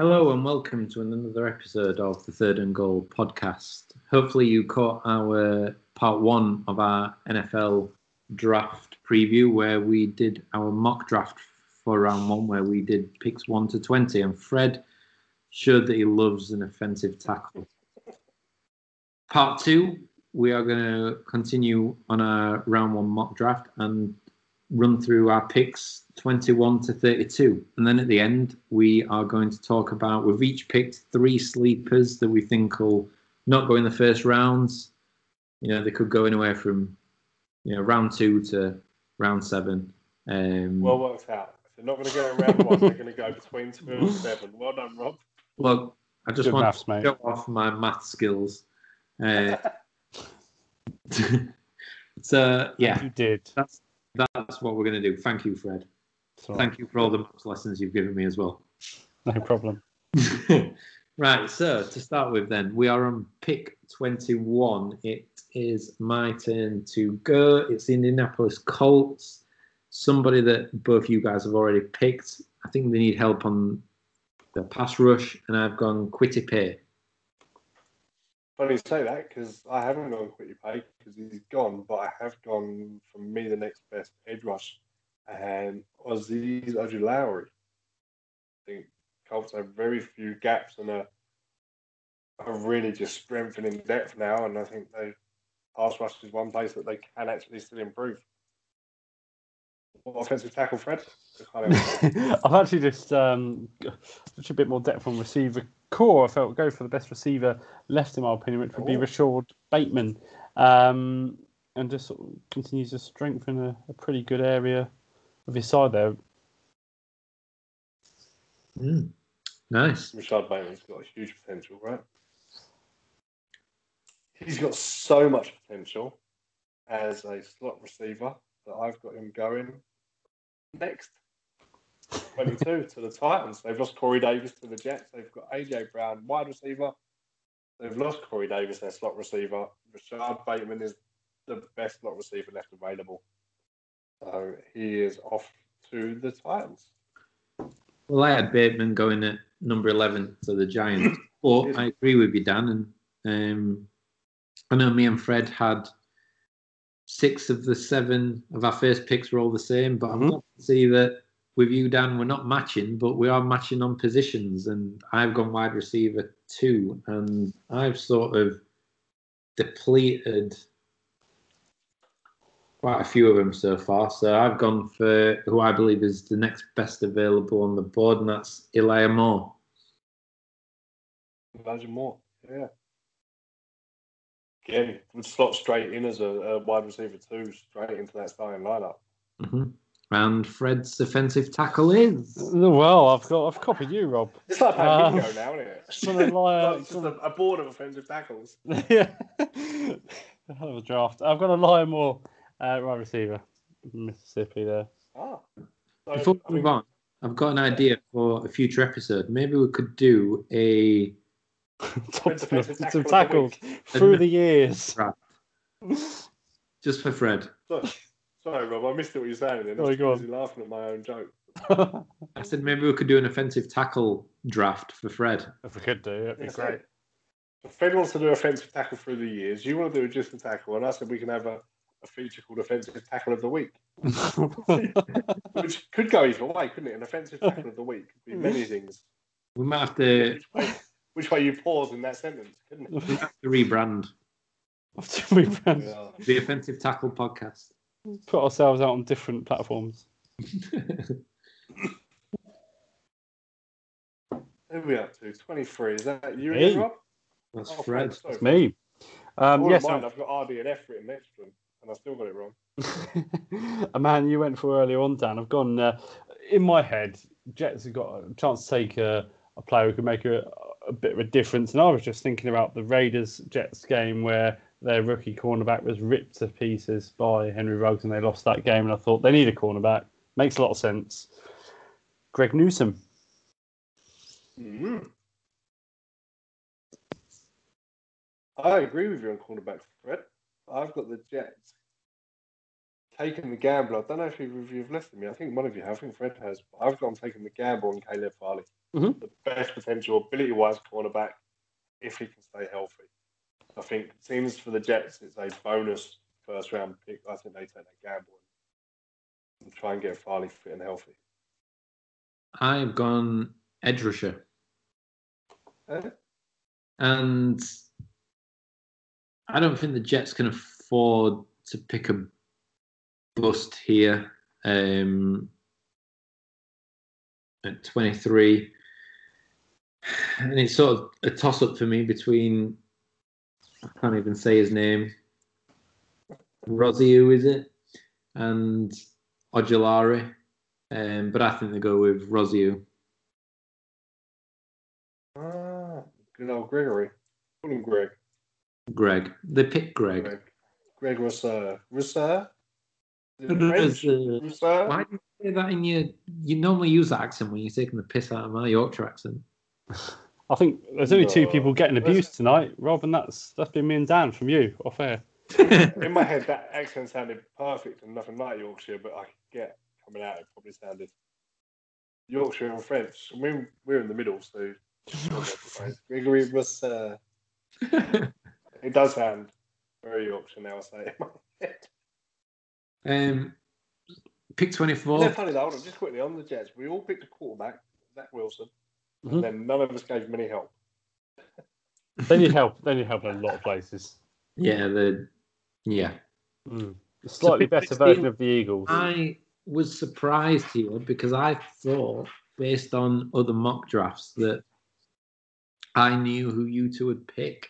Hello and welcome to another episode of the Third and Goal podcast. Hopefully, you caught our part one of our NFL draft preview where we did our mock draft for round one, where we did picks one to 20. And Fred showed that he loves an offensive tackle. Part two, we are going to continue on our round one mock draft and run through our picks 21 to 32. And then at the end, we are going to talk about, we've each picked three sleepers that we think will not go in the first rounds. You know, they could go anywhere from, you know, round two to round seven. Um, well worked out. If they're not going to go in round one, they're going to go between two and seven. Well done, Rob. Well, I just Good want maths, to mate. show off my math skills. Uh, so, yeah, You did. that's that's what we're going to do. Thank you, Fred. It's Thank you for all the maths lessons you've given me as well. No problem. right, so to start with, then we are on pick 21. It is my turn to go. It's the Indianapolis Colts. Somebody that both you guys have already picked. I think they need help on the pass rush, and I've gone Kwity Paye. Funny you say that because I haven't gone Kwity Paye because he's gone, but I have gone for me the next best edge rush and Azeez Ojulari. I think Colts have very few gaps and are, are really just strengthening depth now, and I think they pass rush is one place that they can actually still improve. What offensive tackle, Fred? I've actually just um, such a bit more depth on receiver core. I felt go for the best receiver left, in my opinion, which would be Oh. Rashad Bateman, um, and just sort of continues to strengthen a, a pretty good area of his side there. Mm, nice. Rashad Bateman's got a huge potential, right? He's got so much potential as a slot receiver that I've got him going next. 22 to the Titans. They've lost Corey Davis to the Jets. They've got AJ Brown, wide receiver. They've lost Corey Davis, their slot receiver. Rashad Bateman is the best slot receiver left available. So he is off to the Titans. Well, I had Bateman going at number 11 to the Giants. but I agree with you, Dan. And um, I know me and Fred had six of the seven of our first picks were all the same, but I'm Mhm. glad to see that with you, Dan, we're not matching, but we are matching on positions. And I've gone wide receiver two, and I've sort of depleted quite a few of them so far. So I've gone for who I believe is the next best available on the board, and that's Elijah Moore. Imagine more. Yeah. Again, would slot straight in as a, a wide receiver too, straight into that starting lineup. hmm And Fred's offensive tackle is. Well, I've got I've copied you, Rob. It's like playing Um, bingo now, isn't it? gonna lie, It's just a, a board of offensive tackles. yeah, hell of a draft. I've got Elijah Moore, uh, wide receiver, Mississippi there. Ah. So, Before I we move mean, on, I've got an idea for a future episode. Maybe we could do a Top defensive defensive tackle of the tackles through the years. just for Fred. sorry, sorry, Rob, I missed what you were saying then. I Sorry, was go on. laughing at my own joke. I said maybe we could do an offensive tackle draft for Fred. if we could do, it'd be Yes, great. so Fred wants to do offensive tackle through the years. You want to do just a tackle, and I said we can have a, a feature called offensive tackle of the week, which could go either way, couldn't it? An offensive tackle of the week could be many things. We might have to, Which way, which way you pause in that sentence, couldn't it? we might have to rebrand we Yeah. the offensive tackle podcast. put ourselves out on different platforms. Who are we up to? 23. Is that you Me. again, Rob? That's Oh, Fred. sorry. It's me. Um, yes, of mine, I've got RD and F written next to them, and I still got it wrong. a man you went for earlier on, Dan. I've gone uh, in my head. Jets have got a chance to take a, a player who could make a, a bit of a difference, and I was just thinking about the Raiders Jets game where their rookie cornerback was ripped to pieces by Henry Ruggs, and they lost that game. And I thought they need a cornerback. Makes a lot of sense. Greg Newsome. Mm. I agree with you on cornerback, Fred. I've got the Jets taken the gamble. I don't know if you've, you've listened to me. I think one of you have. I think Fred has. But I've gone taking the gamble on Caleb Farley. Mhm. The best potential ability wise cornerback if he can stay healthy. I think it seems for the Jets it's a bonus first round pick. I think they take that gamble and try and get Farley fit and healthy. I've gone edge rusher. Eh? And I don't think the Jets can afford to pick a bust here um, at 23. And it's sort of a toss up for me between, I can't even say his name, Roziu, is it? And Ojulari. Um, but I think they go with Roziu. Ah, good old Gregory. Greg. Greg. They pick Greg. Greg. Greg Rousseau. Rousseau? Is it uh, Why do you say that in your? You normally use that accent when you're taking the piss out of my Yorkshire accent. I think there's only two people getting Where's- abused tonight, Rob, and that's that's been me and Dan from you off air. In my head, that accent sounded perfect and nothing like Yorkshire, but I get coming out, it probably sounded Yorkshire and French. I mean, we're in the middle, so Gregory was. It does sound very Yorkshire now. I say it. in my head. um, pick twenty Isn't funny though? Hold on, just quickly on the Jets, we all picked a quarterback, Zach Wilson, Mhm. and then none of us gave him any help. They need help. They need help in a lot of places. Yeah, the yeah. Mm. A slightly pick better 16 version of the Eagles. I was surprised here because I thought, based on other mock drafts, that I knew who you two would pick.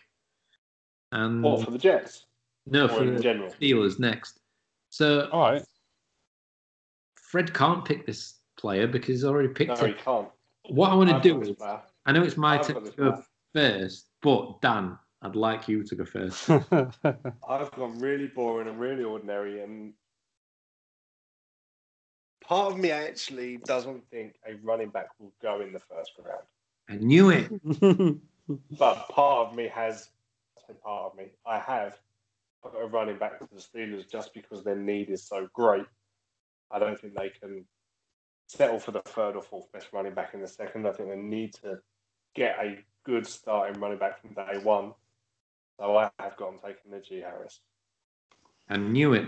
And What for the Jets? no, or for in the general? Steelers next. So All right. Fred can't pick this player because he's already picked No, he it. can't. What I want to I've do is, I know it's my I've turn to go player. first, but Dan, I'd like you to go first. I've gone really boring and really ordinary, and part of me actually doesn't think a running back will go in the first round. I knew it. But part of me has, Part of me, I have put a running back to the Steelers just because their need is so great. I don't think they can settle for the third or fourth best running back in the second. I think they need to get a good starting running back from day one. So I have them taking Najee Harris. I knew it.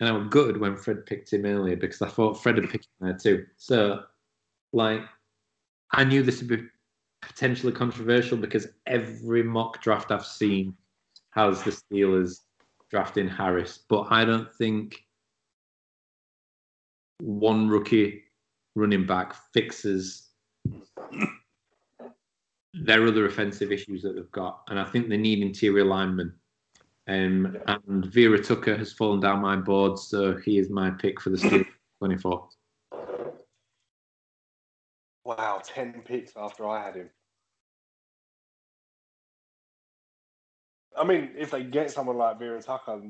And I was gutted when Fred picked him earlier because I thought Fred had picked him there too. So, like, I knew this would be potentially controversial because every mock draft I've seen has the Steelers drafting Harris, but I don't think one rookie running back fixes their other offensive issues that they've got. And I think they need interior linemen. Um, and Vera Tucker has fallen down my board, so he is my pick for the Steelers 24. Wow, 10 picks after I had him. I mean, if they get someone like Vera Tucker,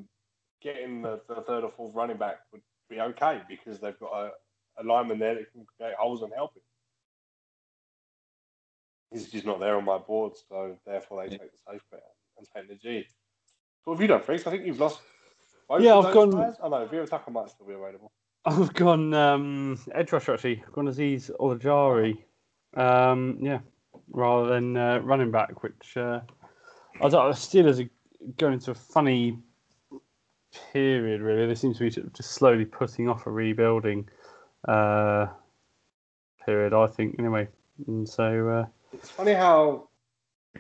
getting the, the third or fourth running back would be okay because they've got a, a lineman there that can create holes and help him. He's just not there on my board, so therefore they Yeah. take the safe bet and take Najee. What have you done, Freaks? I think you've lost both Yeah, I've gone- players. Oh no, Vera Tucker might still be available. I've gone um, edge rusher actually. I've gone Azeez Ojulari. Um, yeah, rather than uh, running back, which uh, I don't. The Steelers are going to a funny period. Really, they seem to be just slowly putting off a rebuilding uh, period. I think anyway, and so uh, It's funny how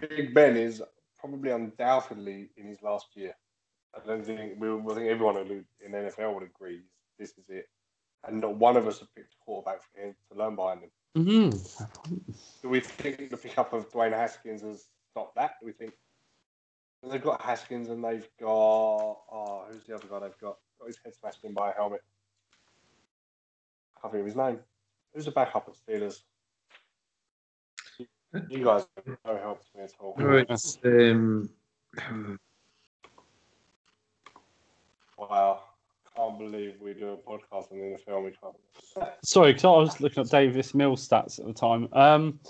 Big Ben is probably undoubtedly in his last year. I don't think we, I think everyone would- in NFL would agree this is it. And not one of us have picked a quarterback for him to learn behind him. Do we think the pickup of Dwayne Haskins has stopped that? Do we think they've got Haskins and they've got oh, who's the other guy they've got? Got his head smashed in by a helmet. I can't think of his name. Who's the backup at Steelers? You guys have no help to me at all. No, it's, um, Wow. I can't believe we do a podcast and then a film we can't. sorry, because I was looking at Davis Mills stats at the time. Um,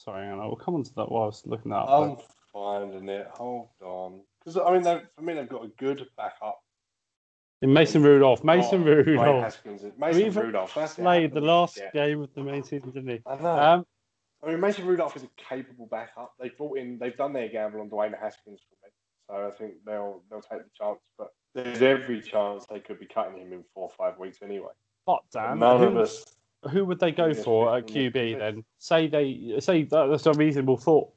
sorry, Anna, we'll come on to that while I was looking that up. I'm finding it. Hold on. Because, I mean, for me, they've got a good backup In Mason Rudolph. Mason Oh, Rudolph. Mason Rudolph. That's. Played the last yeah. game of the main season, didn't he? I know. Um, I mean, Mason Rudolph is a capable backup. They've brought in, they've done their gamble on Dwayne Haskins for me, so I think they'll they'll take the chance. But there's every chance they could be cutting him in four or five weeks anyway. but Dan, None who, of us. Who would they go Yes, for at QB then? Say they say that, that's a reasonable thought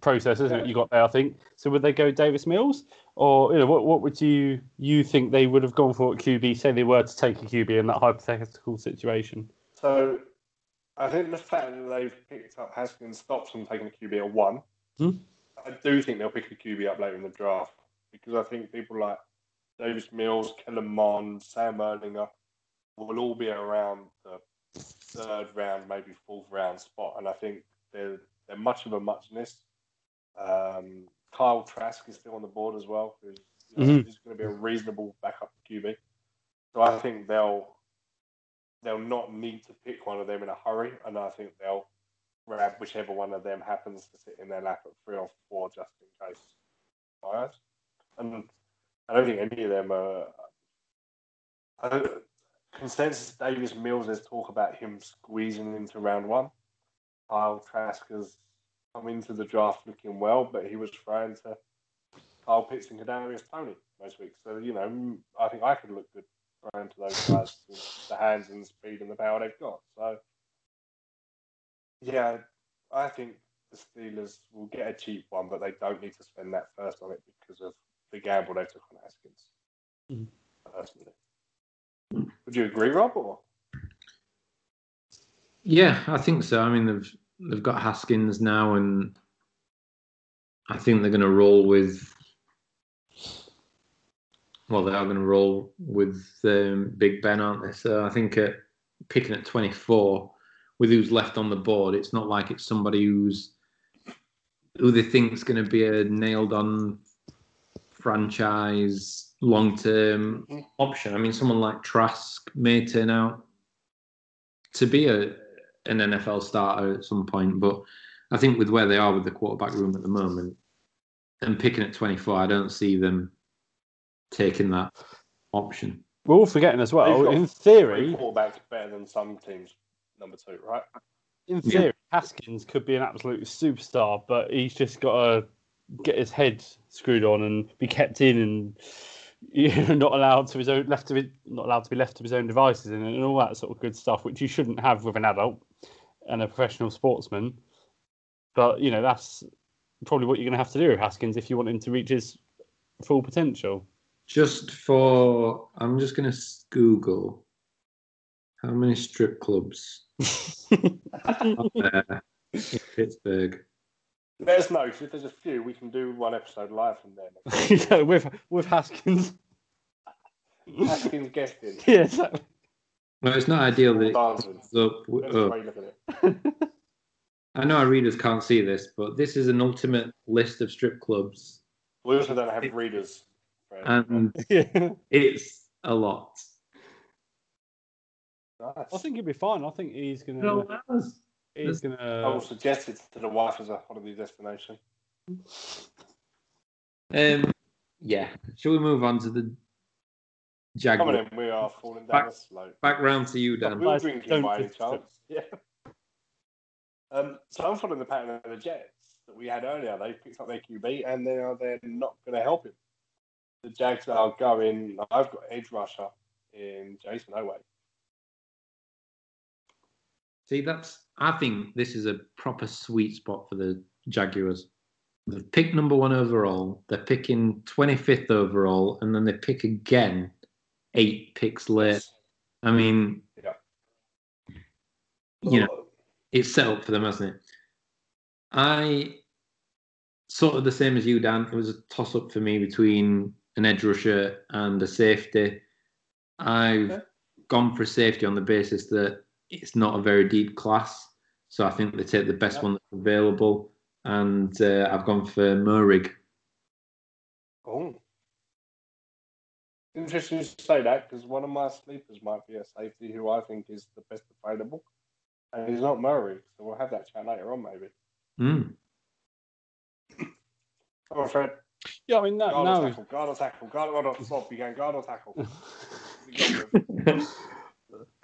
process, isn't it? You got there, I think. So would they go Davis Mills, or you know, what what would you you think they would have gone for at QB? Say they were to take a QB in that hypothetical situation. So I think the fact that they've picked up Haskins stops them taking a QB at one. Hmm. I do think they'll pick a QB up later in the draft because I think people like Davis Mills, Kellen Mond, Sam Ehlinger will all be around the third round, maybe fourth round spot, and I think they're they're much of a muchness. Um, Kyle Trask is still on the board as well, who's you know, Mhm. he's going to be a reasonable backup QB. So I think they'll they'll not need to pick one of them in a hurry, and I think they'll grab whichever one of them happens to sit in their lap at three or four, just in case. Right? And I don't think any of them are. I don't, consensus Davis Mills. There's talk about him squeezing into round one. Kyle Trask has come into the draft looking well, but he was thrown to Kyle Pitts and Kadarius Toney most weeks. So you know, I think I could look good thrown to those guys with the hands and the speed and the power they've got. So yeah, I think the Steelers will get a cheap one, but they don't need to spend that first on it because of the gamble they took on Haskins. Mhm. Personally, would you agree, Rob? Or Yeah, I think so. I mean, they've they've got Haskins now, and I think they're going to roll with. Well, they are going to roll with um, Big Ben, aren't they? So I think at picking at twenty four, with who's left on the board, it's not like it's somebody who's who they think is going to be a nailed on franchise long term option. I mean, someone like Trask may turn out to be a an NFL starter at some point, but I think with where they are with the quarterback room at the moment and picking at 24, I don't see them taking that option. We're all forgetting as well. In theory, quarterbacks better than some teams, number two, right? in Yeah. theory, Haskins could be an absolute superstar, but he's just got to get his head screwed on and be kept in and you know, not allowed to his own left to his, not allowed to be left to his own devices and, and all that sort of good stuff, which you shouldn't have with an adult and a professional sportsman. But you know, that's probably what you're going to have to do with Haskins if you want him to reach his full potential. Just for, I'm just going to Google how many strip clubs are there in Pittsburgh. Let us know 'cause if there's a few, we can do one episode live from there. yeah, with with Haskins. Haskins guesting. yeah, exactly. Well, it's not ideal that it Dancing. comes up. That's the oh. way you look at it. I know our readers can't see this, but this is an ultimate list of strip clubs, We also don't have readers. Fred. and yeah. it's a lot. Nice. I think he'll be fine. I think he's gonna. No, ours. he's I will gonna. suggest it to the wife as a holiday destination. Um, yeah. Shall we move on to the Coming Jaguars? in, we are falling down Back- the slope. Back round to you, Dan. we were Guys, drinking don't by any chance. Yeah. Um, so I'm following the pattern of the Jets that we had earlier. They picked up their QB and they are they're not going to help him. The Jags are going. I've got edge rusher in Jayson Oweh. See, that's. I think this is a proper sweet spot for the Jaguars. They've picked number one overall. They're picking 25th overall, and then they pick again eight picks late. I mean, Yeah. you know, it's set up for them, hasn't it? I sort of the same as you, Dan. It was a toss up for me between an edge rusher and a safety. I've Okay. gone for safety on the basis that it's not a very deep class, so I think they take the best Yeah. one that's available, and uh, I've gone for Moehrig. Oh. Interesting to say that because one of my sleepers might be a safety who I think is the best available. And he's not Murray, so we'll have that chat later on maybe. Mm. Come on, Fred. Yeah, I mean, that, Guard or tackle, guard or tackle, guard or not. Rob, you going guard or tackle?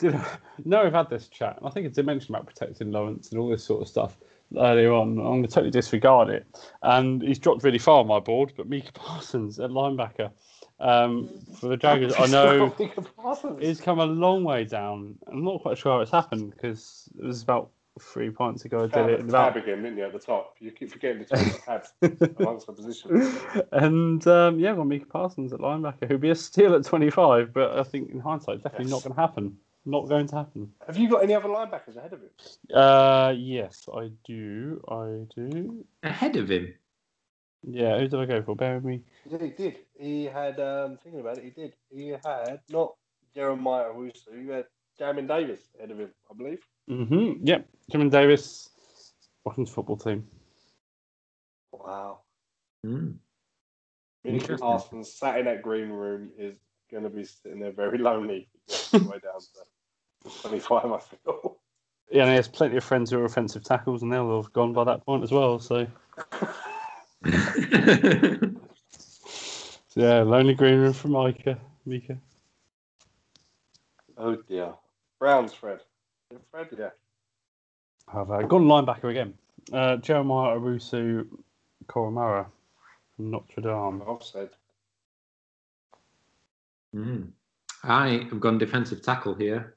did, now we've had this chat, and I think it's a mention about protecting Lawrence and all this sort of stuff earlier on. I'm going to totally disregard it. And he's dropped really far on my board, but Micah Parsons at linebacker um, for the Jaguars, I know he's come a long way down. I'm not quite sure how it's happened because it was about three points ago. I did Tab, it. tab again, didn't you, at the top? You keep forgetting to the tabs amongst the positions. and um, yeah, well, Micah Parsons at linebacker, who'd be a steal at 25, but I think in hindsight, definitely Yes. not going to happen. Not going to happen. Have you got any other linebackers ahead of him? Uh, yes, I do. I do. Ahead of him. Yeah, who did I go for? Bear with me. He did. He had, um, thinking about it, he did. He had not Jeremiah Owusu, he had Jamin Davis ahead of him, I believe. Mm-hmm. Yep, Jamin Davis, Washington football team. Wow. Micah Interesting. Parsons sat in that green room is going to be sitting there very lonely. All the way down to 25, I feel. Yeah, and he has plenty of friends who are offensive tackles, and they'll have gone by that point as well. So, so yeah, lonely green room for Micah. Mika. Oh dear. Browns, Fred. Fred, yeah. I've uh, gone linebacker again. Uh, Jeremiah Owusu Koramoah from Notre Dame. Offside. Hmm. I have gone defensive tackle here.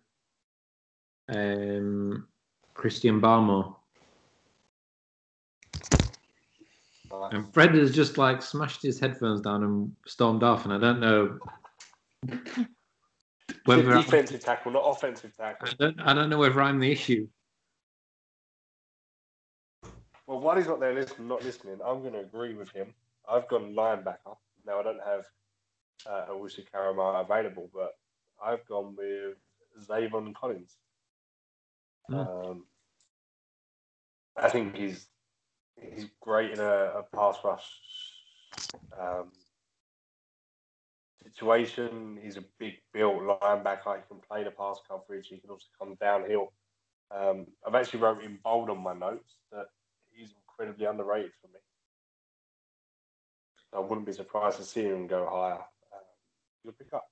Um, Christian Barmore. And Fred has just like smashed his headphones down and stormed off, and I don't know whether defensive tackle, not offensive tackle. I don't, I don't know whether I'm the issue. Well, while he's not there listening, not listening, I'm going to agree with him. I've gone linebacker. Now, I don't have uh, Owusu Koramoah available, but I've gone with Zaven Collins. Hmm. Um, I think he's he's great in a, a pass rush um, situation. He's a big built linebacker. He can play the pass coverage. He can also come downhill. Um, I've actually wrote in bold on my notes that he's incredibly underrated for me. I wouldn't be surprised to see him go higher. Good pick up.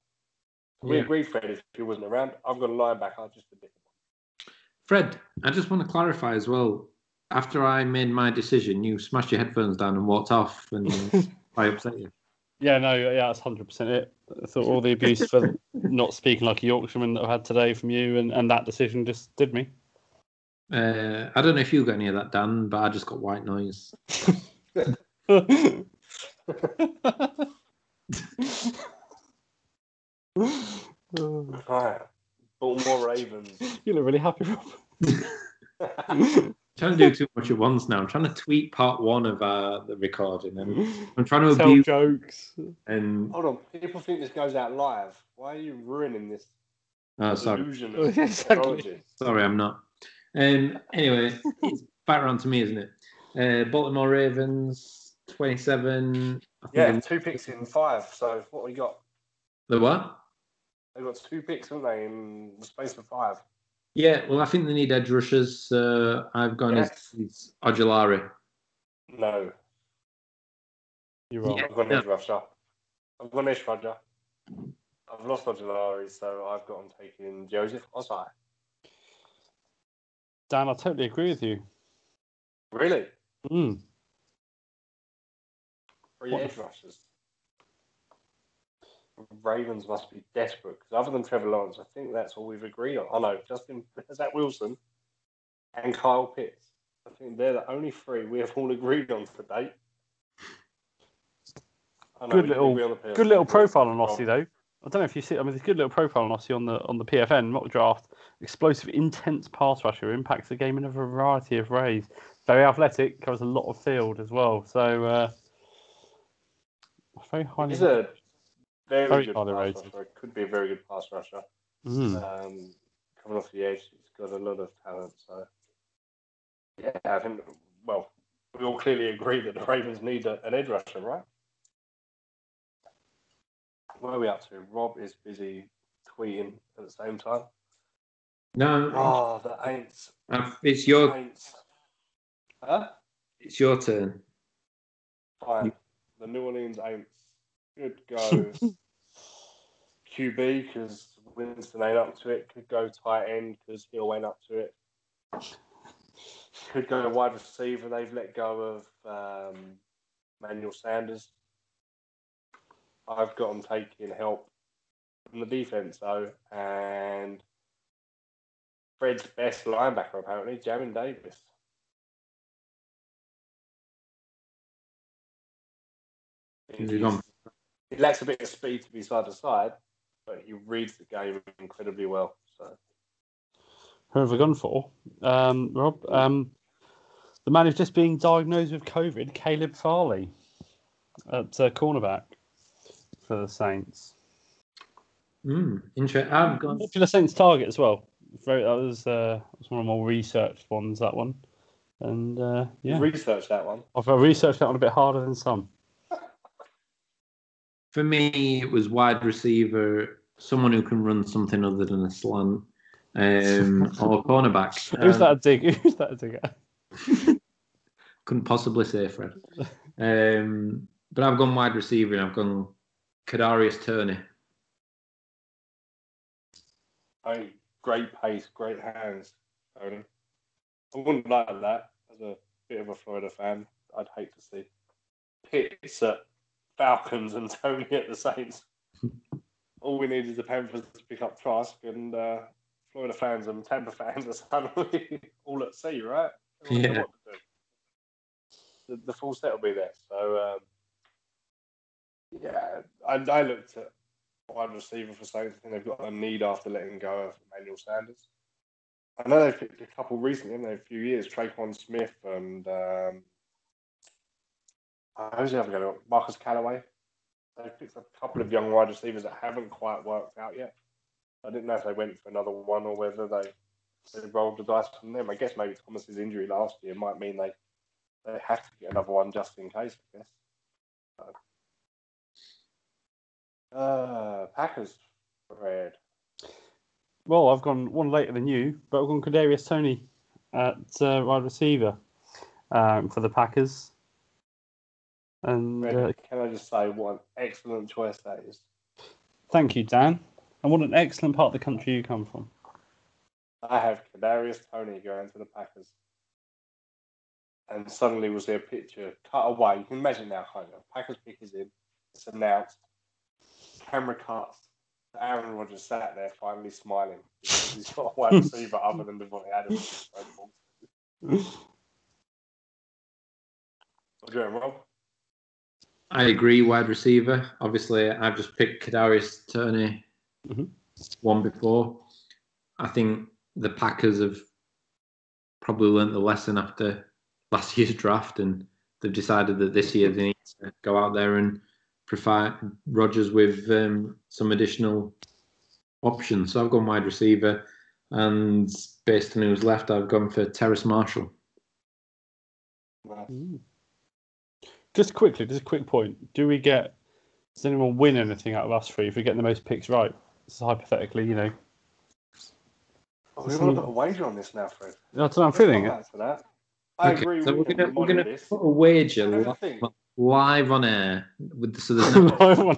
We Yeah. agreed, Fred, if he wasn't around. I've got a linebacker, just a different one. Fred, I just want to clarify as well. After I made my decision, you smashed your headphones down and walked off, and I upset you. Yeah, no, yeah, that's hundred percent it. I thought all the abuse for not speaking like a Yorkshireman that I've had today from you, and, and that decision just did me. Uh, I don't know if you got any of that, Dan, but I just got white noise. Right. Baltimore Ravens. you look really happy, Rob. trying to do too much at once now. I'm trying to tweet part one of uh, the recording, and I'm trying to Tell abuse jokes. and Hold on. People think this goes out live. Why are you ruining this oh, sorry, illusion Oh, of yeah, exactly. sorry, I'm not. Um, anyway, it's back around to me, isn't it? Uh, Baltimore Ravens, 27. I think Yeah, the- two picks in five. So what we got? The what? They got two picks, haven't they, in the space of five? Yeah, well, I think they need edge rushers. Uh, I've gone Yes. as as Ojulari. No, You're wrong. Yeah. I've gone edge rusher. I've gone edge rusher. I've lost Ojulari, so I've got him taking Joseph Ossai. Dan, I totally agree with you. Really? Mm. Three What edge rushers. Ravens must be desperate because other than Trevor Lawrence, I think that's all we've agreed on. I know Justin Zach Wilson and Kyle Pitts. I think they're the only three we have all agreed on to date. Know Good little-. Good little profile on. Ossie though. I don't know if you see. I mean, there's a good little profile on Ossie on the on the PFN mock draft. Explosive, intense pass rusher impacts the game in a variety of ways. Very athletic, covers a lot of field as well. So uh, very highly. He's a very, Very good highly pass rated. rusher. Could be a very good pass rusher. Mm. um, coming off the edge. He's got a lot of talent. So, yeah, I think, well, we all clearly agree that the Ravens need a, an edge rusher, right? Where are we up to? Rob is busy tweeting at the same time. No, Oh, the Aints. I've- it's your Aints. Huh? it's your turn. Fine. the New Orleans Aints could go QB because Winston ain't up to it. Could go tight end because Hill ain't up to it. Could go wide receiver. They've let go of um, Manuel Sanders. I've got them taking help from the defense though, and Fred's best linebacker apparently, Jamin Davis. Who's he gone? He lacks a bit of speed to be side to side, but he reads the game incredibly well. So Who have we gone for? Um, Rob, um, the man who's just being diagnosed with COVID, Caleb Farley, at uh, cornerback for the Saints. Mm, interesting. I've gone. Popular Saints target as well. Very, that was uh, that was one of my more researched ones. That one, and uh, yeah, research that one. I've researched that one a bit harder than some. For me, it was wide receiver, someone who can run something other than a slant, um, or cornerback. Who's Um, that a dig? Who's that a dig at? Couldn't possibly say Fred. Um, but I've gone wide receiver and I've gone Kadarius Toney. I mean, great pace, great hands, Toney. I wouldn't like that as a bit of a Florida fan. I'd hate to see Pitts at Falcons and Toney at the Saints. All we need is the Panthers to pick up Trask, and uh, Florida fans and Tampa fans are suddenly all at sea, right? They won't know Yeah. what to do. The, the full set will be there. So, um, yeah, I, I looked at wide receiver for Saints. I think they've got a need after letting go of Emmanuel Sanders. I know they've picked a couple recently, haven't? A few years, Tre'Quan Smith and um, uh, who's the other guy? Marquez Callaway. They've picked a couple of young wide receivers that haven't quite worked out yet. I didn't know if they went for another one or whether they, they rolled the dice from them. I guess maybe Thomas's injury last year might mean they they have to get another one just in case. I guess. So. Uh, Packers, Fred. Well, I've gone one later than you, but I've gone Kadarius Toney at uh, wide receiver um, for the Packers. And Fred, uh, can I just say what an excellent choice that is? thank you, Dan. And what an excellent part of the country you come from. I have Kadarius Toney going to the Packers. And suddenly we'll see a picture cut away. You can imagine now, kind of. Packers pick is in. It's announced. Camera cuts. Aaron Rodgers sat there finally smiling because he's got a wide receiver other than Davante Adams. What do you reckon, Rob? I agree, wide receiver. Obviously, I've just picked Kadarius Toney Mhm. one before. I think the Packers have probably learnt the lesson after last year's draft, and they've decided that this year they need to go out there and provide Rodgers with um, some additional options. So I've gone wide receiver, and based on who's left, I've gone for Terrace Marshall. No. Mm. Just quickly, just a quick point. Do we get, does anyone win anything out of us three if we get the most picks right? So hypothetically, you know. Oh, we're going to put a wager on this now, Fred. That's what I'm feeling. come back to that. I Okay, agree so we we're gonna we're gonna this. put a wager Have a li- think. live on air with so there's no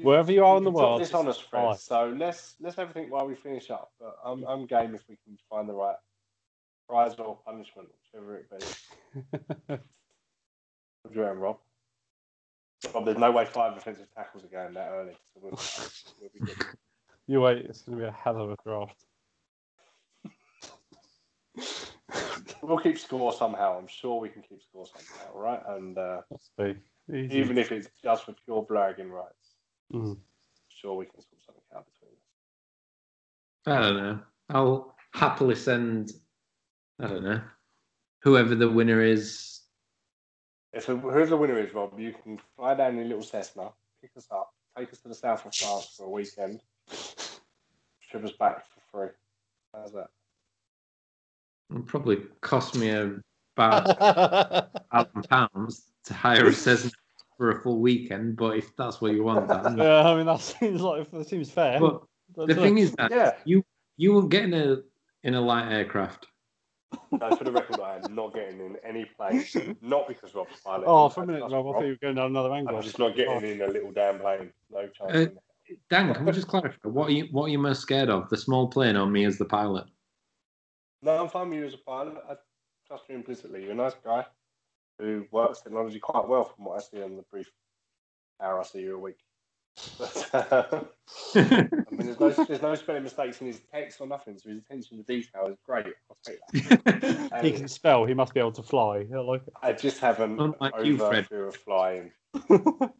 Wherever you are in the world. This on us, Fred. fine. So let's let's have a think while we finish up. But I'm I'm game if we can find the right prize or punishment, whichever it be. What do you reckon, Rob? Rob, there's no way five defensive tackles are going that early. So we'll, we'll be good. You wait, it's going to be a hell of a draft. We'll keep score somehow. I'm sure we can keep score somehow, right? And uh, see. Even if it's just for pure bragging rights, Mhm. sure we can sort something out between us. I don't know. I'll happily send. I don't know. Whoever the winner is. If whoever the winner is, Rob, you can fly down in a little Cessna, pick us up, take us to the south of France for a weekend, ship us back for free. How's that? It'll probably cost me about thousand pounds to hire a Cessna for a full weekend. But if that's what you want, Dan. yeah, I mean, that seems like that seems fair. But the thing is that Yeah, you won't get in a in a light aircraft. No, for the record, I am not getting in any plane. Not because Rob's pilot. Oh, for a minute, That's Rob, I thought you were going down another angle. I'm just not getting in a little damn plane. No chance. Uh. Dan, can we just clarify what are you what are you most scared of? The small plane or me as the pilot? No, I'm fine with you as a pilot. I trust you implicitly. You're a nice guy who works technology quite well from what I see in the brief hour I see you a week. But, uh, I mean, there's no, there's no spelling mistakes in his text or nothing, so his attention to detail is great. I'll take that. he can spell. He must be able to fly. I like it. I just have an Unlike over you, Fred. fear of flying.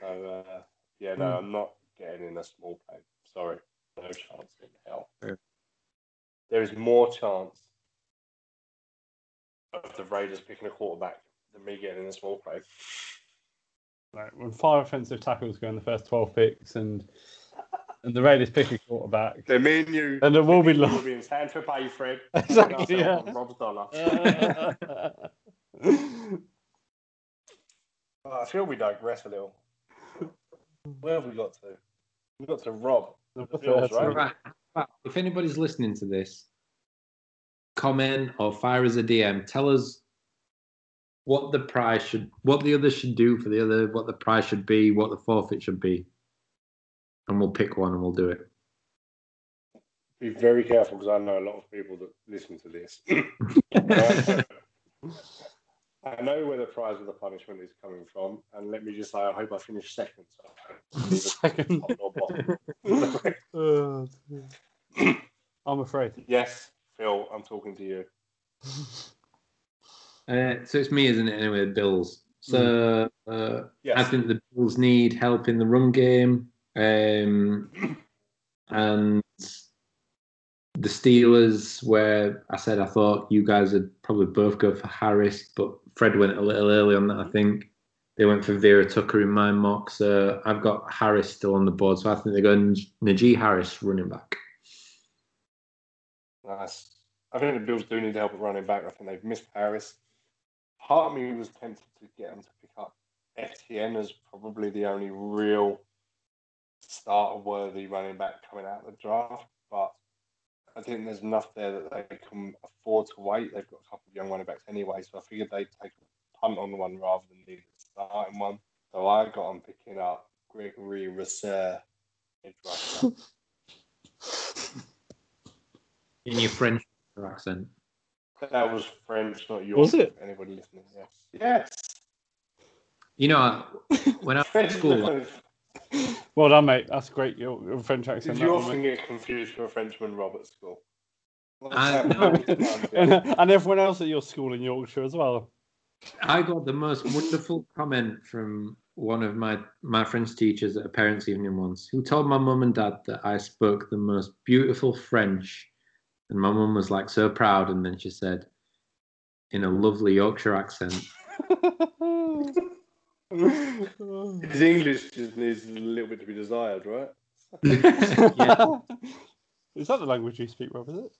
So, uh, yeah, no, I'm not getting in a small plane. Sorry. No chance in hell. Fair. There is more chance of the Raiders picking a quarterback than me getting in a small plane. Right, when five offensive tackles go in the first 12 picks and and the Raiders pick a quarterback, Then me and you and there will be will long. be in Santa Fe, Fred. Exactly, yeah. On Rob's dollar. Oh, I feel we digress a little. Where have we got to? We got to Rob. The Bills, right? Right. Right. If anybody's listening to this, comment or fire us a DM. Tell us what the price should, what the other should do for the other, what the price should be, what the forfeit should be, and we'll pick one and we'll do it. Be very careful because I know a lot of people that listen to this. I know where the prize of the punishment is coming from, and let me just say, I hope I finish second. So I Second. top bottom. Oh. I'm afraid. yes, Phil, I'm talking to you. Uh, so it's me, isn't it? Anyway, the Bills. So uh, I think the Bills need help in the run game, um, and the Steelers, where I said I thought you guys would probably both go for Harris, but Fred went a little early on that. I think they went for Vera Tucker in my mock, so I've got Harris still on the board. So I think they're going Najee Harris running back. nice. I think the Bills do need help at running back. I think they've missed Harris. Part of me was tempted to get them to pick up Etienne as probably the only real starter-worthy running back coming out of the draft, but I think there's enough there that they can afford to wait. They've got a couple of young running backs anyway, so I figured they'd take a punt on one rather than need a starting one. So I got on picking up Gregory rusher. In your French accent. That was French, not yours. Was it? Anybody listening? Yes. Yes. You know, when I was at school, Well done, mate. That's great. Your, your French accent. Did you that one, often get confused for a Frenchman Rob at school? I- mate. and, uh, and everyone else at your school in Yorkshire as well. I got the most wonderful comment from one of my my French teachers at a parents' evening once, who told my mum and dad that I spoke the most beautiful French, and my mum was like so proud, and then she said, in a lovely Yorkshire accent, His English just needs a little bit to be desired, right? yeah. Is that the language you speak, Rob? Is it?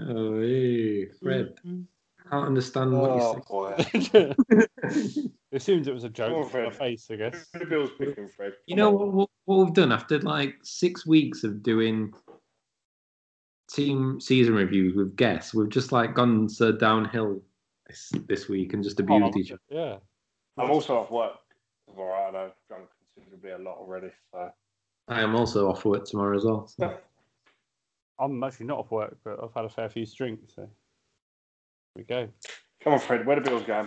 "Oh, hey, Fred, I can't understand what Oh you boy. it assumed it was a joke. From my Fred. face, I guess. the Bills picking Fred. You know what, what, what we've done after like six weeks of doing team season reviews with guests, we've just like gone so downhill this, this week and just abused Oh, each other. Yeah. I'm also off work tomorrow, and I've drunk considerably a lot already. So I am also off work tomorrow as well. so- I'm actually not off work, but I've had a fair few drinks, so here we go. come on, Fred. Where the Bills going?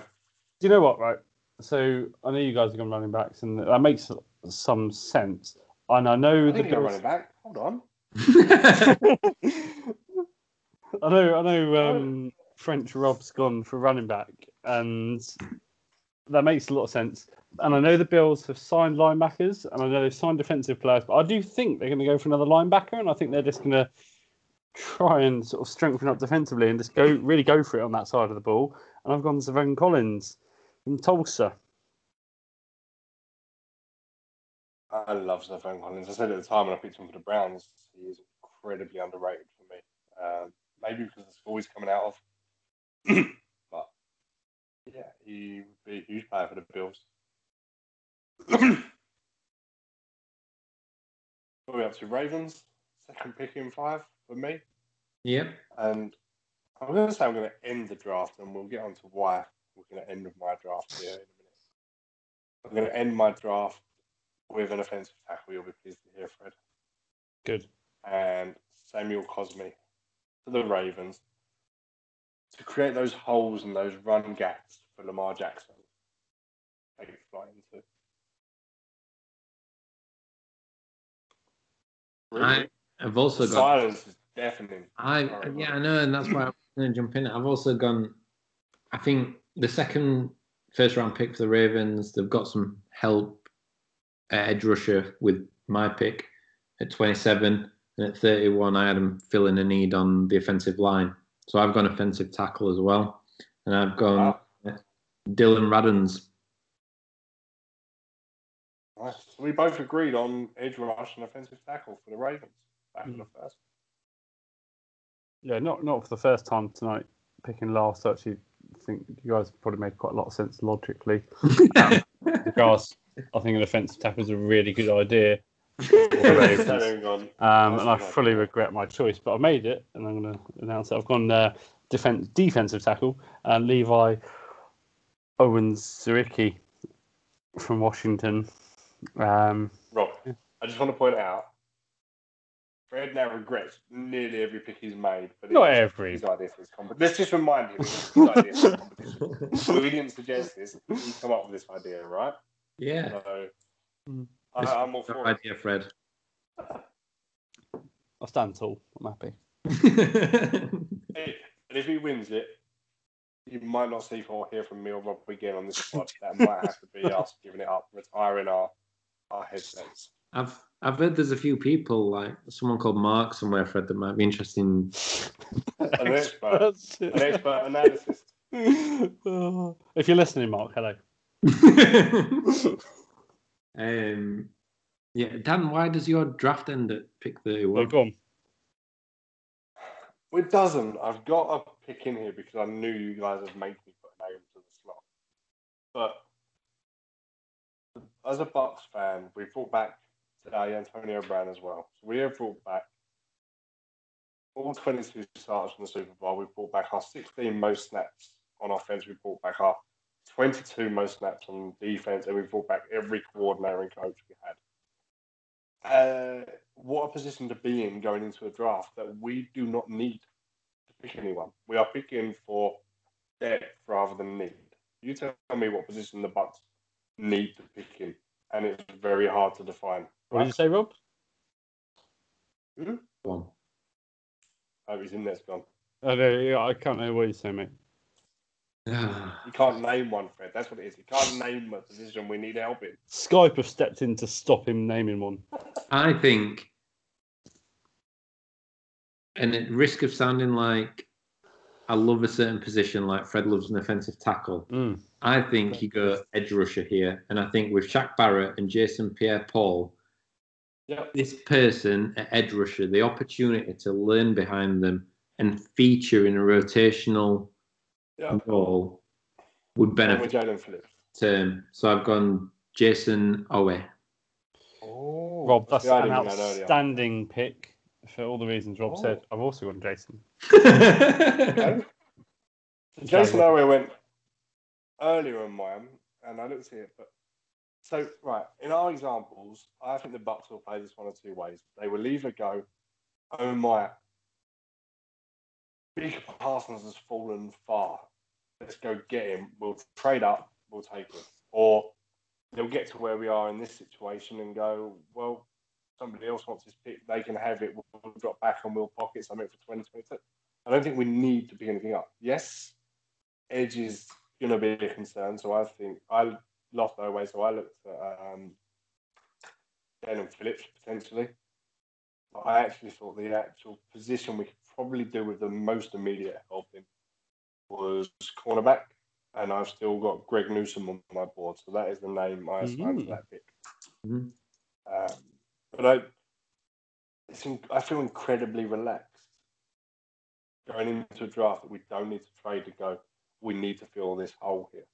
Do you know what, right? So I know you guys are going running backs, and that makes some sense. And I know I the Bills. running back. Hold on. I know, I know. Um, French Rob's gone for running back, and that makes a lot of sense. And I know the Bills have signed linebackers, and I know they've signed defensive players, but I do think they're going to go for another linebacker, and I think they're just going to try and sort of strengthen up defensively and just go really go for it on that side of the ball. And I've gone to Van Collins from Tulsa. I love Zaven Collins. I said at the time when I picked him for the Browns, he is incredibly underrated for me. Um, maybe because of the school he's coming out of. but yeah, he would be a huge player for the Bills. what we up to? Ravens? Second pick in five for me. Yeah. And I'm going to say I'm going to end the draft, and we'll get on to why we're going to end with my draft here in a minute. I'm going to end my draft with an offensive tackle. You'll be pleased to hear, Fred. Good. And Samuel Cosmi to the Ravens to create those holes and those run gaps for Lamar Jackson. Take flight into. I have also got. Silence is deafening. I yeah, I know, and that's why I'm going to jump in. I've also gone. I think the second first round pick for the Ravens, they've got some help at edge rusher with my pick at 27, and at 31, I had him filling a need on the offensive line. So I've gone offensive tackle as well, and I've gone Wow. Dillon Radunz. Nice. So we both agreed on edge rush and offensive tackle for the Ravens back Hmm. in the first. Yeah, not not for the first time tonight. Picking last, I actually think you guys probably made quite a lot of sense logically. Because I think an offensive tackle is a really good idea, Ravens. Having gone, um, and I That's a good fully regret my choice, but I made it, and I'm going to announce it. I've gone uh, defense defensive tackle, uh, Levi Onwuzurike from Washington. Um, Rob, I just want to point out, Fred now regrets nearly every pick he's made. But not every. his idea for this competition. Let's just remind him it's his idea for this competition. we didn't suggest this. He come up with this idea, right? yeah, So Mm. I, I'm all Good for it. idea, Fred. I stand tall. I'm happy. Hey, And if he wins it, you might not see or hear from me or Rob again on this pod. That might have to be us giving it up, retiring our our headsets. I've I've heard there's a few people like someone called Mark somewhere, Fred, that might be interested in An expert, an expert analysis. Oh. if you're listening, Mark, hello. Um, yeah, Dan, why does your draft end at pick Well, 31? go on. It doesn't. I've got a pick in here because I knew you guys would make me put a name to the slot. But as a Bucks fan, we brought back today Antonio Brown as well. So we have brought back all 22 starters from the Super Bowl. We brought back our 16 most snaps on offense. We brought back our 22 most snaps on defense, and we brought back every coordinator and coach we had. Uh, what a position to be in going into a draft that we do not need to pick anyone. We are picking for depth rather than need. You tell me what position the Bucks need to pick in, and it's very hard to define. What did you say, Rob? One. Oh, he's in there, it's gone. Oh, no, yeah, I can't know what you say, mate. You can't name one, Fred. That's what it is. You can't name a position we need help in. Skype have stepped in to stop him naming one. I think, and at risk of sounding like I love a certain position, like Fred loves an offensive tackle, Mm. I think you go edge rusher here. And I think with Shaq Barrett and Jason Pierre Paul, Yep. this person at edge rusher, the opportunity to learn behind them and feature in a rotational Yeah. role would benefit Jaelan Phillips. term. So I've gone Jayson Oweh. Oh, Rob, that's See, I an didn't that outstanding pick for all the reasons Rob Oh. said. I've also gone Jayson. Okay. Jayson Oweh went earlier on mine, and I didn't see it. But so right in our examples, I think the Bucks will play this one of two ways. They will either go, "Oh my, Big Parsons has fallen far. Let's go get him. We'll trade up. We'll take him." Or they'll get to where we are in this situation and go, "Well, somebody else wants his pick. They can have it. We'll, drop back and we'll pocket something for 2022." I don't think we need to pick anything up. Yes, edge is going to be a concern. So I think I lost my way. So I looked at um, Jaelan Phillips potentially. I actually thought the actual position we could probably do with the most immediate helping was cornerback. And I've still got Greg Newsome on my board. So that is the name I assigned Mhm. to that pick. Mhm. Um, but I, it's in, I feel incredibly relaxed going into a draft that we don't need to trade to go. We need to fill this hole here.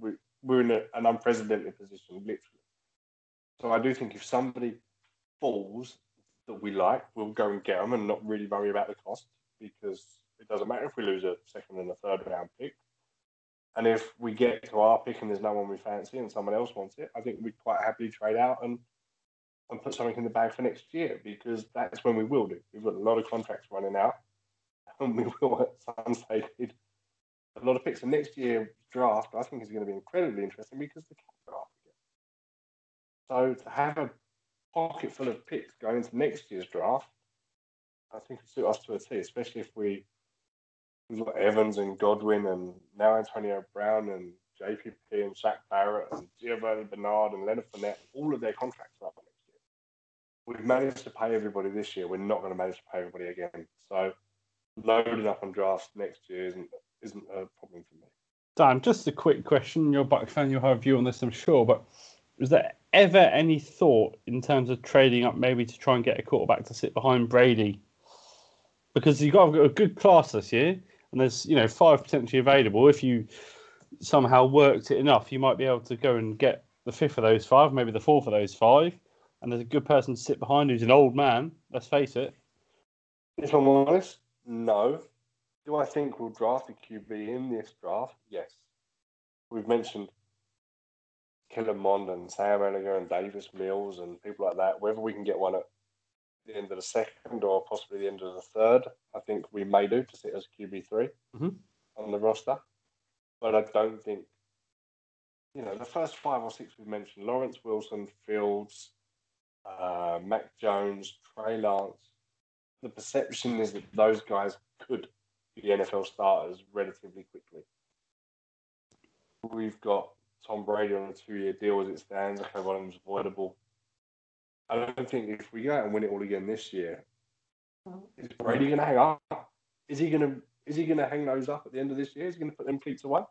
We, we're in a, an unprecedented position, literally. So I do think if somebody falls that we like, we'll go and get them and not really worry about the cost. because it doesn't matter if we lose a second and a third round pick. And if we get to our pick and there's no one we fancy and someone else wants it, I think we'd quite happily trade out and and put something in the bag for next year because that's when we will do. We've got a lot of contracts running out, and we will at some stage need a lot of picks. And next year draft, I think is going to be incredibly interesting because the cap draft again. So to have a pocket full of picks going into next year's draft, I think it'll suit us to a T, especially if we we've got Evans and Godwin and now Antonio Brown and JPP and Shaq Barrett and Giovani Bernard and Leonard Fournette, all of their contracts are up next year. We've managed to pay everybody this year. We're not going to manage to pay everybody again. So loading up on drafts next year isn't isn't a problem for me. Dan, just a quick question. You're a Buck fan, you'll have a view on this, I'm sure, but was there ever any thought in terms of trading up maybe to try and get a quarterback to sit behind Brady? Because you've got a good class this year, and there's you know five potentially available. If you somehow worked it enough, you might be able to go and get the fifth of those five, maybe the fourth of those five, and there's a good person to sit behind who's an old man. Let's face it. If I'm honest, no. Do I think we'll draft a QB in this draft? Yes. We've mentioned Kellen Mond and Sam Ehlinger and Davis Mills and people like that. Whether we can get one at the end of the second or possibly the end of the third, I think we may do to sit as QB 3 mm-hmm. on the roster. But I don't think, you know, the first five or six we mentioned Lawrence Wilson, Fields, uh, Mac Jones, Trey Lance. The perception is that those guys could be NFL starters relatively quickly. We've got Tom Brady on a two-year deal as it stands. Okay, one of them's avoidable. I don't think if we go out and win it all again this year, is Brady going to hang up? Is he going to is he going to hang those up at the end of this year? Is he going to put them cleats away,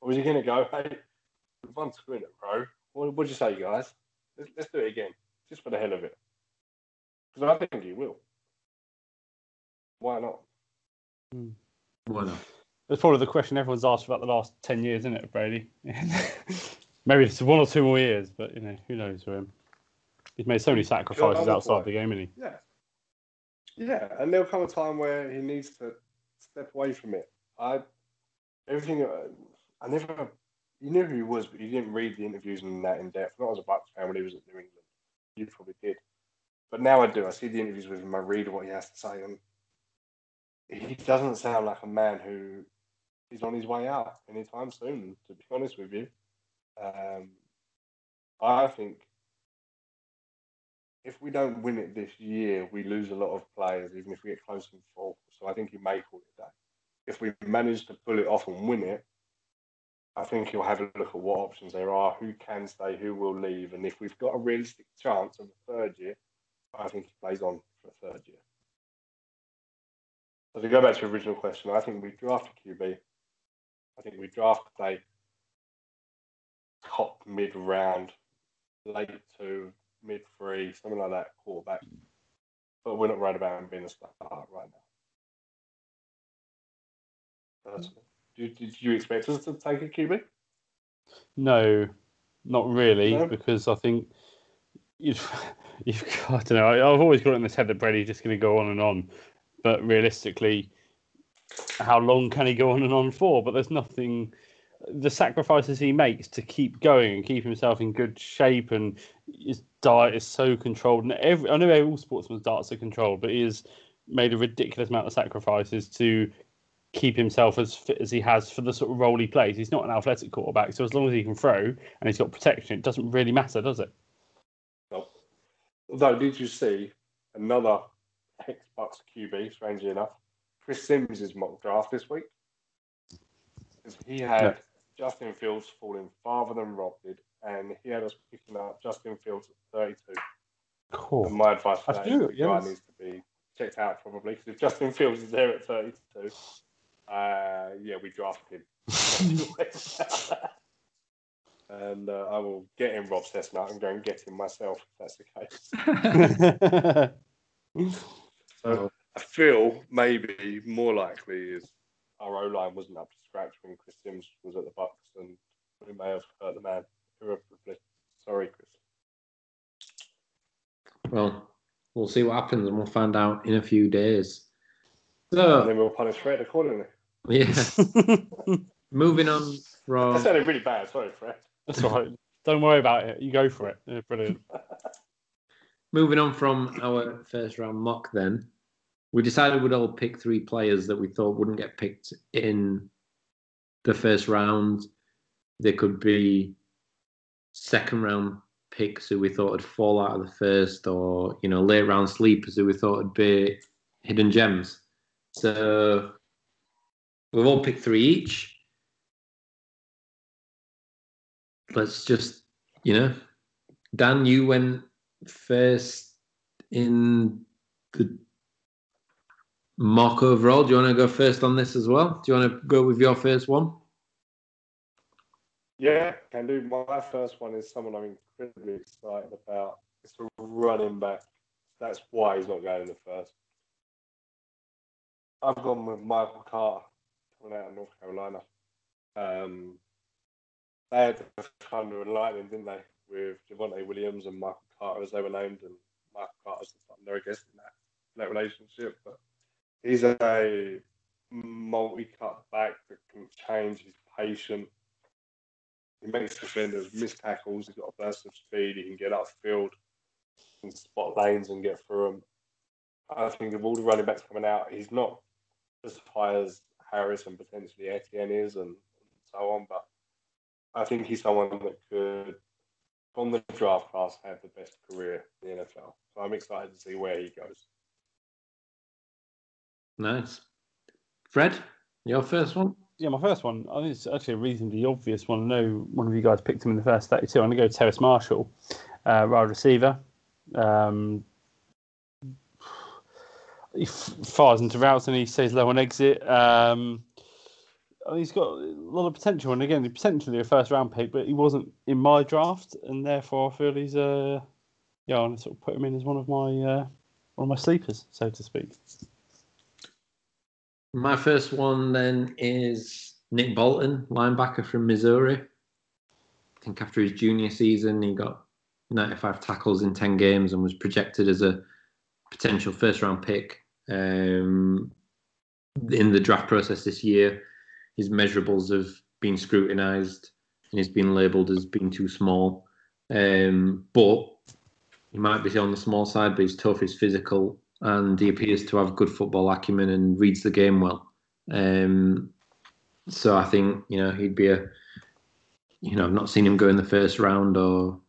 or is he going to go, hey, we've won two in it, bro? What would you say, guys? Let's, let's do it again, just for the hell of it. Because I think he will. Why not? Hmm. Why not? That's probably the question everyone's asked about the last ten years, isn't it, Brady? Maybe it's one or two more years, but you know, who knows for him. He's made so many sacrifices outside the game, hasn't he? Yeah. Yeah, and there'll come a time where he needs to step away from it. I everything. Uh, I never. You knew who he was, but you didn't read the interviews in that in depth. Not as a Bucks fan when he was at New England. You probably did, but now I do. I see the interviews with him. I read what he has to say, and he doesn't sound like a man who is on his way out anytime soon. To be honest with you, um, I think if we don't win it this year, we lose a lot of players, even if we get close and fall. So I think he may call it that. If we manage to pull it off and win it, I think he'll have a look at what options there are, who can stay, who will leave, and if we've got a realistic chance of a third year, I think he plays on for a third year. So to go back to your original question, I think we draft a QB. I think we draft a top mid round, late two, mid three, something like that, quarterback. But we're not right about him being a star right now. Mm. did, did you expect us to take a QB? No, not really, no? because I think you've, you've I don't know. I've always got it in this head that Brady's just going to go on and on, but realistically, how long can he go on and on for? But there's nothing. The sacrifices he makes to keep going and keep himself in good shape, and his diet is so controlled. And every I know all sportsmen's diets are controlled, but he has made a ridiculous amount of sacrifices to keep himself as fit as he has for the sort of role he plays. He's not an athletic quarterback, so as long as he can throw and he's got protection, it doesn't really matter, does it? No. Although, did you see another ex-Bucs QB, strangely enough, Chris Sims' is mock draft this week. He had yeah. Justin Fields falling farther than Rob did, and he had us picking up Justin Fields at 32. Cool. And my advice for that is yes. guy needs to be checked out probably, because if Justin Fields is there at 32, uh, yeah, we drafted him. and uh, I will get in Rob Cessna and go and get him myself if that's the case. so, I feel maybe more likely is our O line wasn't up to scratch when Chris Sims was at the Bucks, and we may have hurt the man irreparably. Sorry, Chris. Well, we'll see what happens, and we'll find out in a few days. And then we'll punish Fred accordingly. yeah, moving on That sounded really bad. Sorry, Fred. That's all right. Don't worry about it. You go for it. Yeah, brilliant. Moving on from our first round mock, then we decided we'd all pick three players that we thought wouldn't get picked in the first round. They could be second round picks who we thought would fall out of the first, or you know, late round sleepers who we thought would be hidden gems. So we've all picked three each. Let's just, you know, Dan, you went first in the mock overall. Do you want to go first on this as well? Do you want to go with your first one? Yeah, can do. My first one is someone I'm incredibly excited about. It's a running back. That's why he's not going in the first. I've gone with Michael Carter coming out of North Carolina. Um, they had the Thunder and Lightning, didn't they? With Javonte Williams and Michael Carter as they were named, and Michael Carter's the Thunder, I guess, in that, that relationship. But he's a multi-cut back that can change. He's patient. He makes defenders miss tackles. He's got a burst of speed. He can get upfield, can spot lanes and get through them. I think of all the running backs coming out, he's not as high as Harris and potentially Etienne is, and, and so on. But I think he's someone that could, from the draft class, have the best career in the NFL. So I'm excited to see where he goes. Nice. Fred, your first one? Yeah, my first one, I think it's actually a reasonably obvious one. I know one of you guys picked him in the first 32. I'm going to go Terrace Marshall, uh, wide receiver. Um, he fires into routes and he stays low on exit. Um, he's got a lot of potential, and again, potentially a first round pick, but he wasn't in my draft, and therefore I feel he's uh, yeah, I'm to sort of put him in as one of my uh, one of my sleepers, so to speak. My first one then is Nick Bolton, linebacker from Missouri. I think after his junior season, he got 95 tackles in 10 games and was projected as a potential first round pick. Um, in the draft process this year, his measurables have been scrutinised and he's been labelled as being too small. Um, but he might be on the small side, but he's tough, he's physical, and he appears to have good football acumen and reads the game well. Um, so I think you know he'd be a, you know, I've not seen him go in the first round or,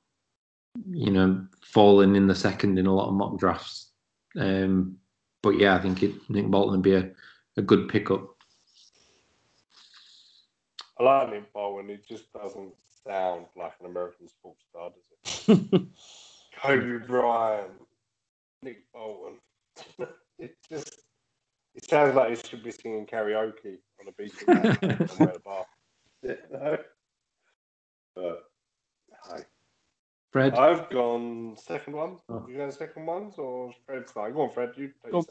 you know, falling in the second in a lot of mock drafts. Um, but yeah, I think it, Nick Bolton would be a, a good pickup. I like Nick Bolton. He just doesn't sound like an American sports star, does it? Kobe Bryant, Nick Bolton. It just it sounds like he should be singing karaoke on a beach in somewhere at a bar. You know? But hi. Fred, I've gone second one. Oh. You going second ones or Fred's start? Go on, Fred. You please. Go.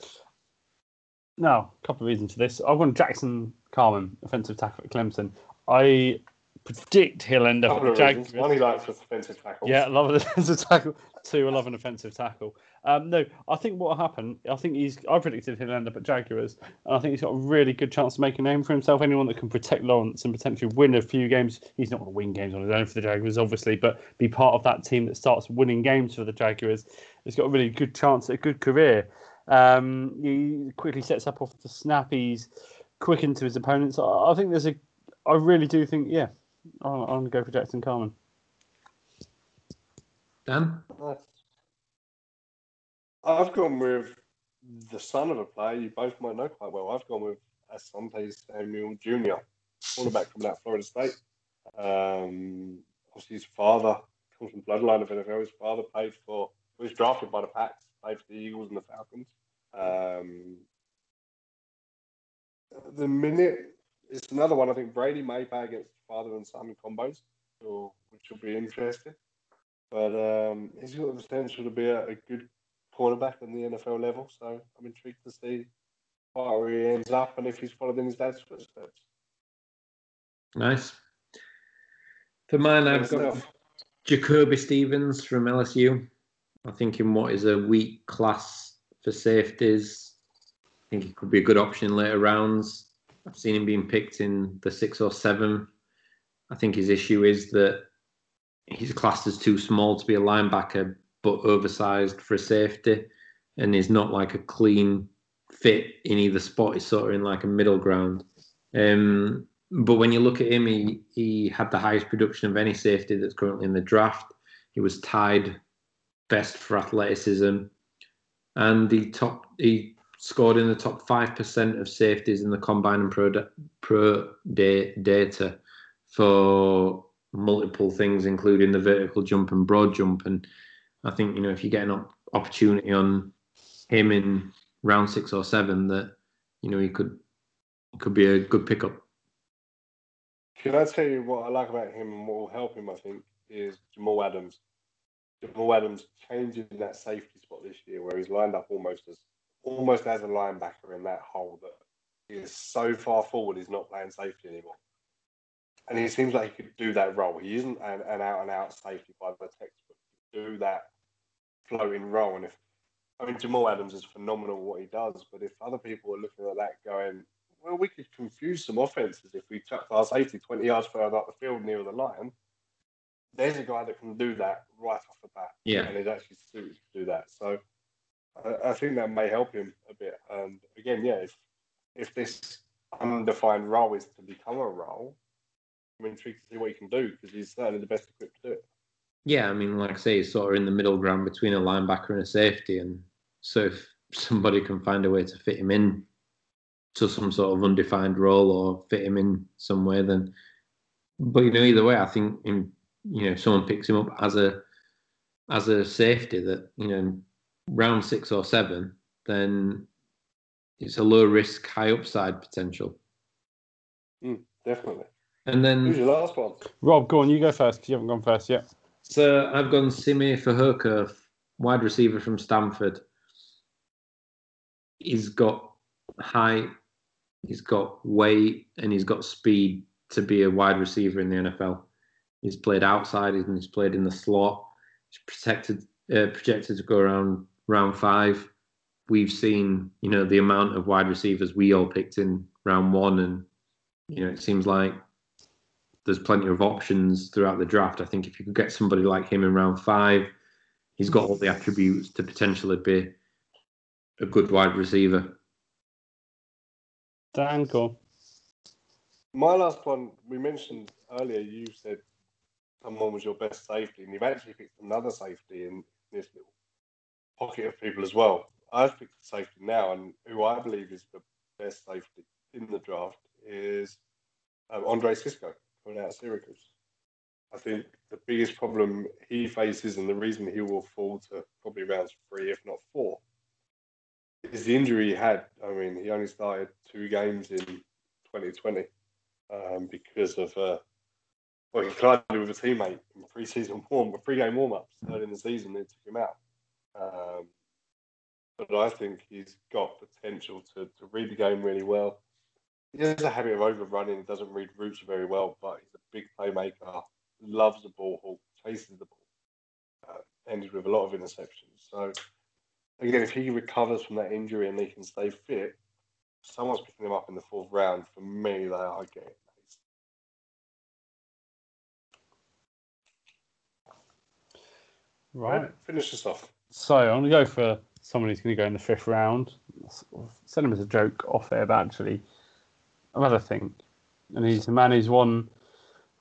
Now, a couple of reasons for this. I've gone Jackson Carman, offensive tackle at Clemson. I predict he'll end up Couple at of the. Jaguars. One, he likes offensive tackles. Yeah, I love an offensive tackle. Two, I love an offensive tackle. Um, no, I think what will happen, I think he's, I predicted he'll end up at Jaguars, and I think he's got a really good chance to make a name for himself. Anyone that can protect Lawrence and potentially win a few games, he's not going to win games on his own for the Jaguars, obviously, but be part of that team that starts winning games for the Jaguars. He's got a really good chance a good career. Um, he quickly sets up off the snap. He's quick into his opponents. I, I think there's a, I really do think, yeah, I'm, I'm going to go for Jackson Carman. Dan. I've gone with the son of a player you both might know quite well. I've gone with Asante Samuel Jr., quarterback coming out of Florida State. Um, obviously, his father comes from bloodline of NFL. His father played for, was drafted by the Pats, played for the Eagles and the Falcons. Um, the minute, it's another one I think Brady may play against father and son combos, which will be interesting. But um, he's got the potential to be a, a good cornerback on the NFL level. So I'm intrigued to see where he ends up and if he's followed in his dad's footsteps. nice. For mine, I've got. Jacoby Stevens from LSU. I think in what is a weak class for safeties, I think he could be a good option in later rounds. I've seen him being picked in the six or seven. I think his issue is that he's classed as too small to be a linebacker, but oversized for a safety, and is not like a clean fit in either spot. He's sort of in like a middle ground. Um, but when you look at him, he, he had the highest production of any safety that's currently in the draft. He was tied best for athleticism, and he top he scored in the top five percent of safeties in the combine and pro pro day data for multiple things, including the vertical jump and broad jump. And I think you know if you get an opportunity on him in round six or seven, that you know he could could be a good pickup. Can I tell you what I like about him and what will help him? I think is Jamal Adams. Jamal Adams changing that safety spot this year, where he's lined up almost as almost as a linebacker in that hole that is so far forward, he's not playing safety anymore. And he seems like he could do that role. He isn't an, an out and out safety by the textbook. He Do that floating role. And if I mean Jamal Adams is phenomenal what he does, but if other people are looking at that going, well, we could confuse some offenses if we chucked our safety 20 yards further up the field near the line. There's a guy that can do that right off the bat. Yeah. And he's actually suited to do that. So I, I think that may help him a bit. And again, yeah, if, if this undefined role is to become a role, I'm intrigued to see what he can do because he's certainly the best equipped to do it. Yeah, I mean, like I say, he's sort of in the middle ground between a linebacker and a safety. And so if somebody can find a way to fit him in to some sort of undefined role or fit him in some way, then. But you know, either way, I think in, you know, if someone picks him up as a as a safety that you know round six or seven, then it's a low risk, high upside potential. Mm, definitely. And then who's your last one? Rob, go on, you go first because you haven't gone first yet. So I've gone Simi Fehoko, wide receiver from Stanford. He's got height, he's got weight, and he's got speed to be a wide receiver in the NFL. He's played outside and he's played in the slot. He's protected, uh, projected to go around round five. We've seen, you know, the amount of wide receivers we all picked in round one, and you know, it seems like there's plenty of options throughout the draft. I think if you could get somebody like him in round five, he's got all the attributes to potentially be a good wide receiver. Dan, go. My last one, we mentioned earlier, you said someone was your best safety, and you've actually picked another safety in this little pocket of people as well. I've picked a safety now, and who I believe is the best safety in the draft is um, Andre Cisco coming out of Syracuse. I think the biggest problem he faces, and the reason he will fall to probably rounds three, if not four, is the injury he had. I mean, he only started two games in 2020 um, because of uh, well, he collided with a teammate in pre-season warm, pre-game warm-ups early in the season. They took him out. Um, but I think he's got potential to, to read the game really well. He has a habit of overrunning. He doesn't read routes very well, but he's a big playmaker. Loves the ball, chases the ball. Uh, ended with a lot of interceptions. So again, if he recovers from that injury and he can stay fit, someone's picking him up in the fourth round. For me, they are getting. Right. right. Finish this off. So I'm going to go for someone who's going to go in the fifth round. Send him as a joke off air, but actually, I've had a think. And he's a man who's won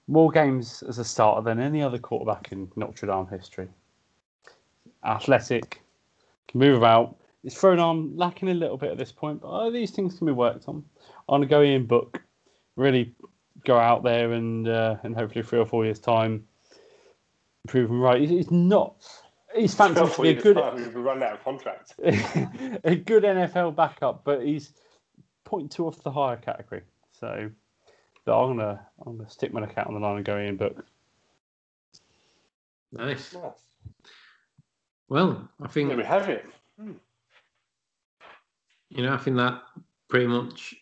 more games as a starter than any other quarterback in Notre Dame history. Athletic, can move about. His thrown arm lacking a little bit at this point, but oh, these things can be worked on. On a go Ian Book, really go out there and uh, and hopefully three or four years time prove him right. He's not. He's fantastic a good. We run out of contract. a good NFL backup, but he's point two off the higher category. So, so I'm gonna I'm gonna stick my cat on the line and go Ian Book. Nice. nice. Well, I think there we have it. Hmm. You know, I think that pretty much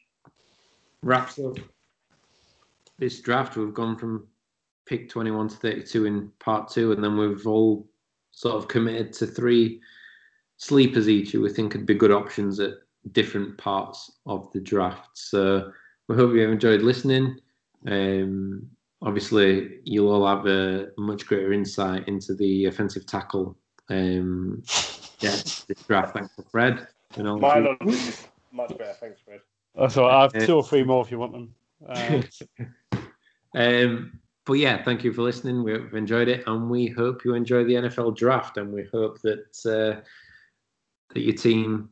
wraps up this draft. We've gone from pick 21 to 32 in part two, and then we've all sort of committed to three sleepers each who we think could be good options at different parts of the draft. So we hope you have enjoyed listening. Um, obviously, you'll all have a much greater insight into the offensive tackle. Um, yeah, this draft. Thanks to Fred. You know, My knowledge is much better. Thanks, Fred. That's all right. I have two or three more if you want them. Uh, um, but yeah, thank you for listening. We've enjoyed it, and we hope you enjoy the NFL draft, and we hope that uh, that your team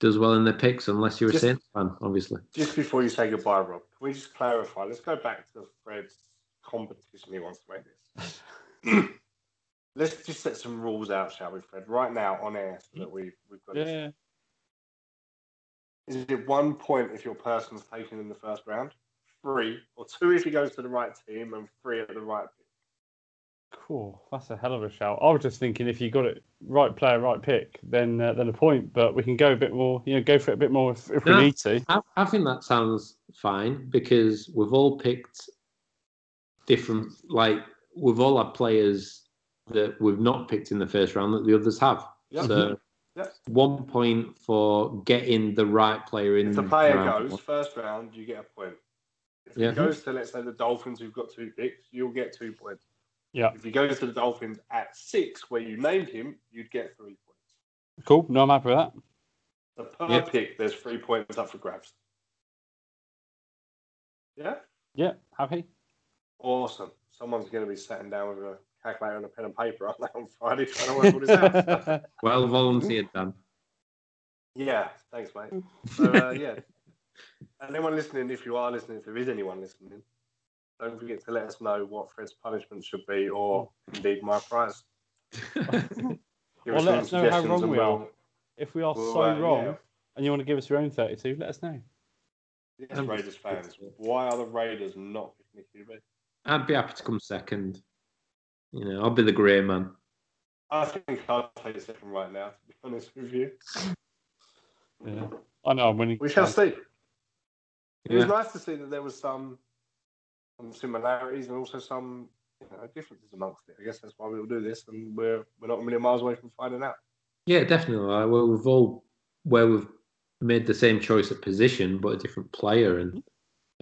does well in their picks, unless you're just, a Saints fan, obviously. Just before you say goodbye, Rob, can we just clarify? Let's go back to Fred's competition he wants to make this. Let's just set some rules out, shall we, Fred? Right now on air, so that we've we've got. Yeah. Is it one point if your person's taken in the first round? Three, or two if he goes to the right team, and three at the right pick. Cool, that's a hell of a shout. I was just thinking if you got it right player, right pick, then uh, then a point. But we can go a bit more, you know, go for it a bit more if, if no, we need to. I, I think that sounds fine because we've all picked different. Like we've all had players that we've not picked in the first round that the others have. Yep. So yep. one point for getting the right player in. If the player goes first round, you get a point. If yeah. it goes to let's say the Dolphins, who've got two picks, you'll get two points. Yeah. If he goes to the Dolphins at six, where you named him, you'd get three points. Cool. No, I'm happy with that. So per yep. pick, there's three points up for grabs. Yeah. Yeah. Happy. Awesome. Someone's going to be sitting down with a calculator and a pen and paper on on Friday trying to work all this out. well volunteered, Dan. Yeah, thanks, mate. So, uh, yeah. And anyone listening, if you are listening, if there is anyone listening, don't forget to let us know what Fred's punishment should be, or indeed my prize. or let us know how wrong we are. If we are we'll, so uh, wrong, yeah. and you want to give us your own 32, let us know. Yes, Raiders fans. Why are the Raiders not picking QB? I'd be happy to come second. You know, I'll be the grey man. I think I'll take second right now, to be honest with you. Yeah. I know I'm winning. We shall see. It was nice to see that there was some, some similarities and also some you know, differences amongst it. I guess that's why we'll do this, and we're we're not a million miles away from finding out. Yeah, definitely. Well, we've all where we've made the same choice at position, but a different player and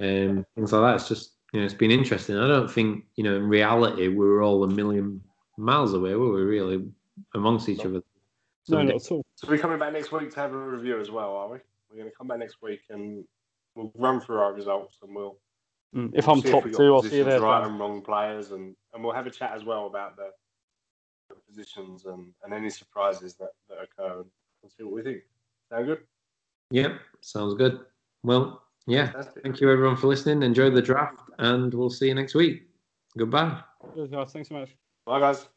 um, things like that. It's just you know, it's been interesting. I don't think, you know, in reality, we were all a million miles away, were we really, amongst each other? So no, not at all. So we're coming back next week to have a review as well, are we? We're going to come back next week and we'll run through our results and we'll. Mm, if I'm top if two, I'll see you there. Right and wrong players, and, and we'll have a chat as well about the, the positions and, and any surprises that, that occur and, and see what we think. Sound good? Yep, sounds good. Well, yeah. Fantastic. Thank you, everyone, for listening. Enjoy the draft, and we'll see you next week. Goodbye. Thanks so much. Bye, guys.